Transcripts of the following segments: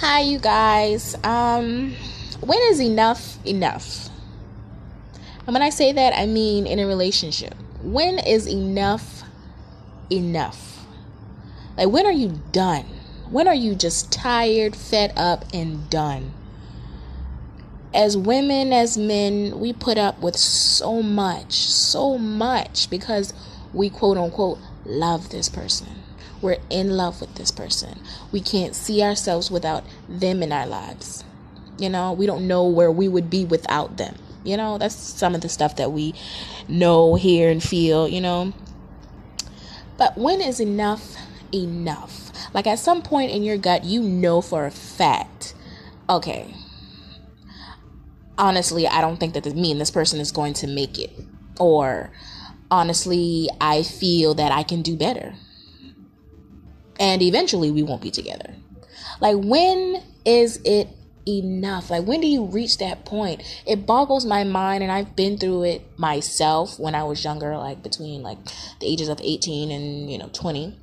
Hi, you guys. Um, when is enough enough? And when I say that, I mean in a relationship. When is enough enough? Like, when are you done? When are you just tired, fed up, and done? As women, as men, we put up with so much, so much because we quote unquote love this person we're in love with this person. We can't see ourselves without them in our lives. You know, we don't know where we would be without them. You know, that's some of the stuff that we know, hear, and feel, you know. But when is enough enough? Like at some point in your gut, you know for a fact, okay, honestly, I don't think that me and this person is going to make it. Or honestly, I feel that I can do better and eventually we won't be together. Like, when is it enough? Like, when do you reach that point? It boggles my mind, and I've been through it myself when I was younger, like between like the ages of 18 and you know 20.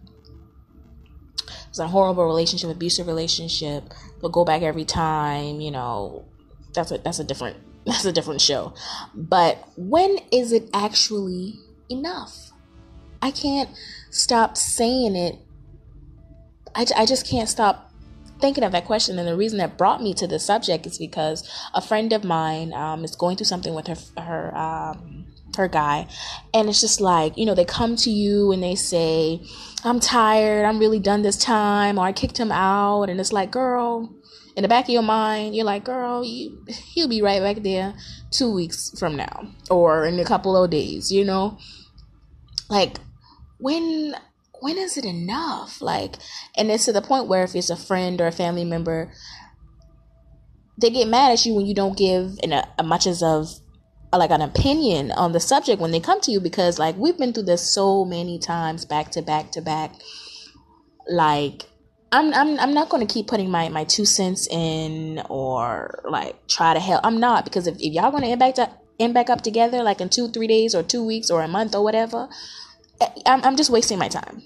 It's a horrible relationship, abusive relationship. But go back every time, you know. That's a that's a different that's a different show. But when is it actually enough? I can't stop saying it I, I just can't stop thinking of that question. And the reason that brought me to this subject is because a friend of mine um, is going through something with her her um, her guy, and it's just like you know they come to you and they say, "I'm tired. I'm really done this time," or "I kicked him out," and it's like, girl. In the back of your mind, you're like, girl, you, he'll be right back there two weeks from now or in a couple of days, you know? Like, when when is it enough? Like, and it's to the point where if it's a friend or a family member, they get mad at you when you don't give in a, a much as of like an opinion on the subject when they come to you because like we've been through this so many times back to back to back like I'm I'm I'm not to keep putting my my two cents in or like try to help. I'm not because if, if y'all to end back to end back up together like in 2 3 days or 2 weeks or a month or whatever, eh, I'm I'm just wasting my time.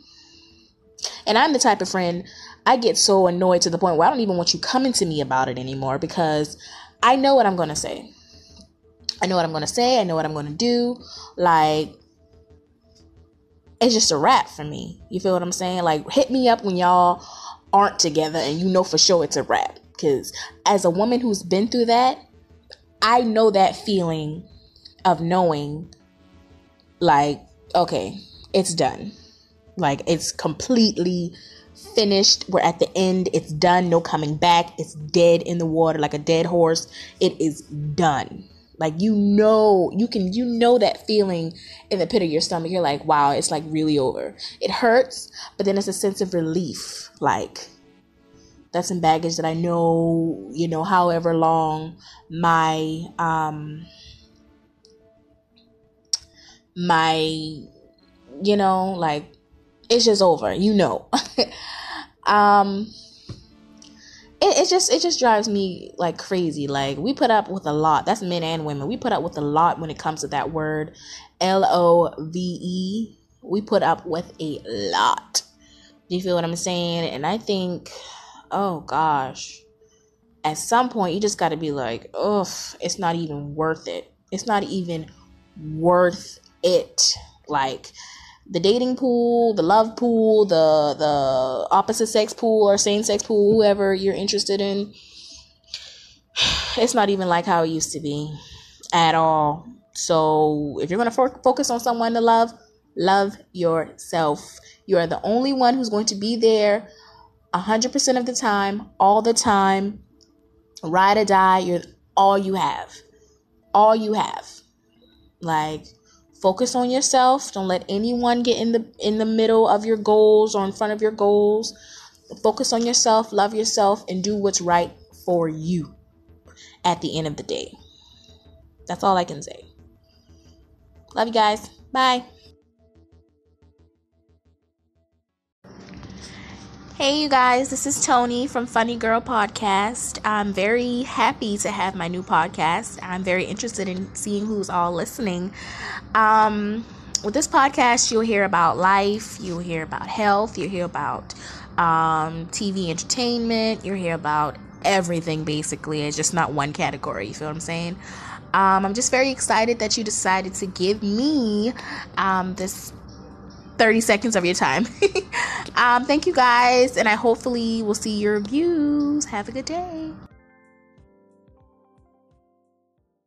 And I'm the type of friend I get so annoyed to the point where I don't even want you coming to me about it anymore because I know what I'm going to say. I know what I'm going to say. I know what I'm going to do. Like, it's just a wrap for me. You feel what I'm saying? Like, hit me up when y'all aren't together and you know for sure it's a wrap. Because as a woman who's been through that, I know that feeling of knowing, like, okay, it's done. Like it's completely finished. We're at the end. It's done. No coming back. It's dead in the water like a dead horse. It is done. Like you know, you can you know that feeling in the pit of your stomach. You're like, wow, it's like really over. It hurts, but then it's a sense of relief. Like that's some baggage that I know, you know, however long my um my you know, like it's just over you know. Um it, it just it just drives me like crazy. Like we put up with a lot. That's men and women. We put up with a lot when it comes to that word l-o-v-e we put up with a lot. Do you feel what i'm saying? And i think oh gosh. At some point you just got to be like ugh it's not even worth it. It's not even worth it. Like the dating pool, the love pool, the the opposite sex pool or same sex pool, whoever you're interested in. It's not even like how it used to be at all. So, if you're going to fo- focus on someone to love, love yourself. You are the only one who's going to be there 100% of the time, all the time. Ride or die, you're all you have. All you have. Like focus on yourself. Don't let anyone get in the in the middle of your goals or in front of your goals. Focus on yourself love yourself and do what's right for you at the end of the day. That's all i can say. Love you guys. Bye Hey, you guys, this is Tony from Funny Girl Podcast. I'm very happy to have my new podcast. I'm very interested in seeing who's all listening. Um, with this podcast, you'll hear about life, you'll hear about health, you'll hear about um, TV entertainment, you'll hear about everything basically. It's just not one category, you feel what I'm saying? Um, I'm just very excited that you decided to give me um, this 30 seconds of your time. Um, thank you guys, and I hopefully will see your views. Have a good day.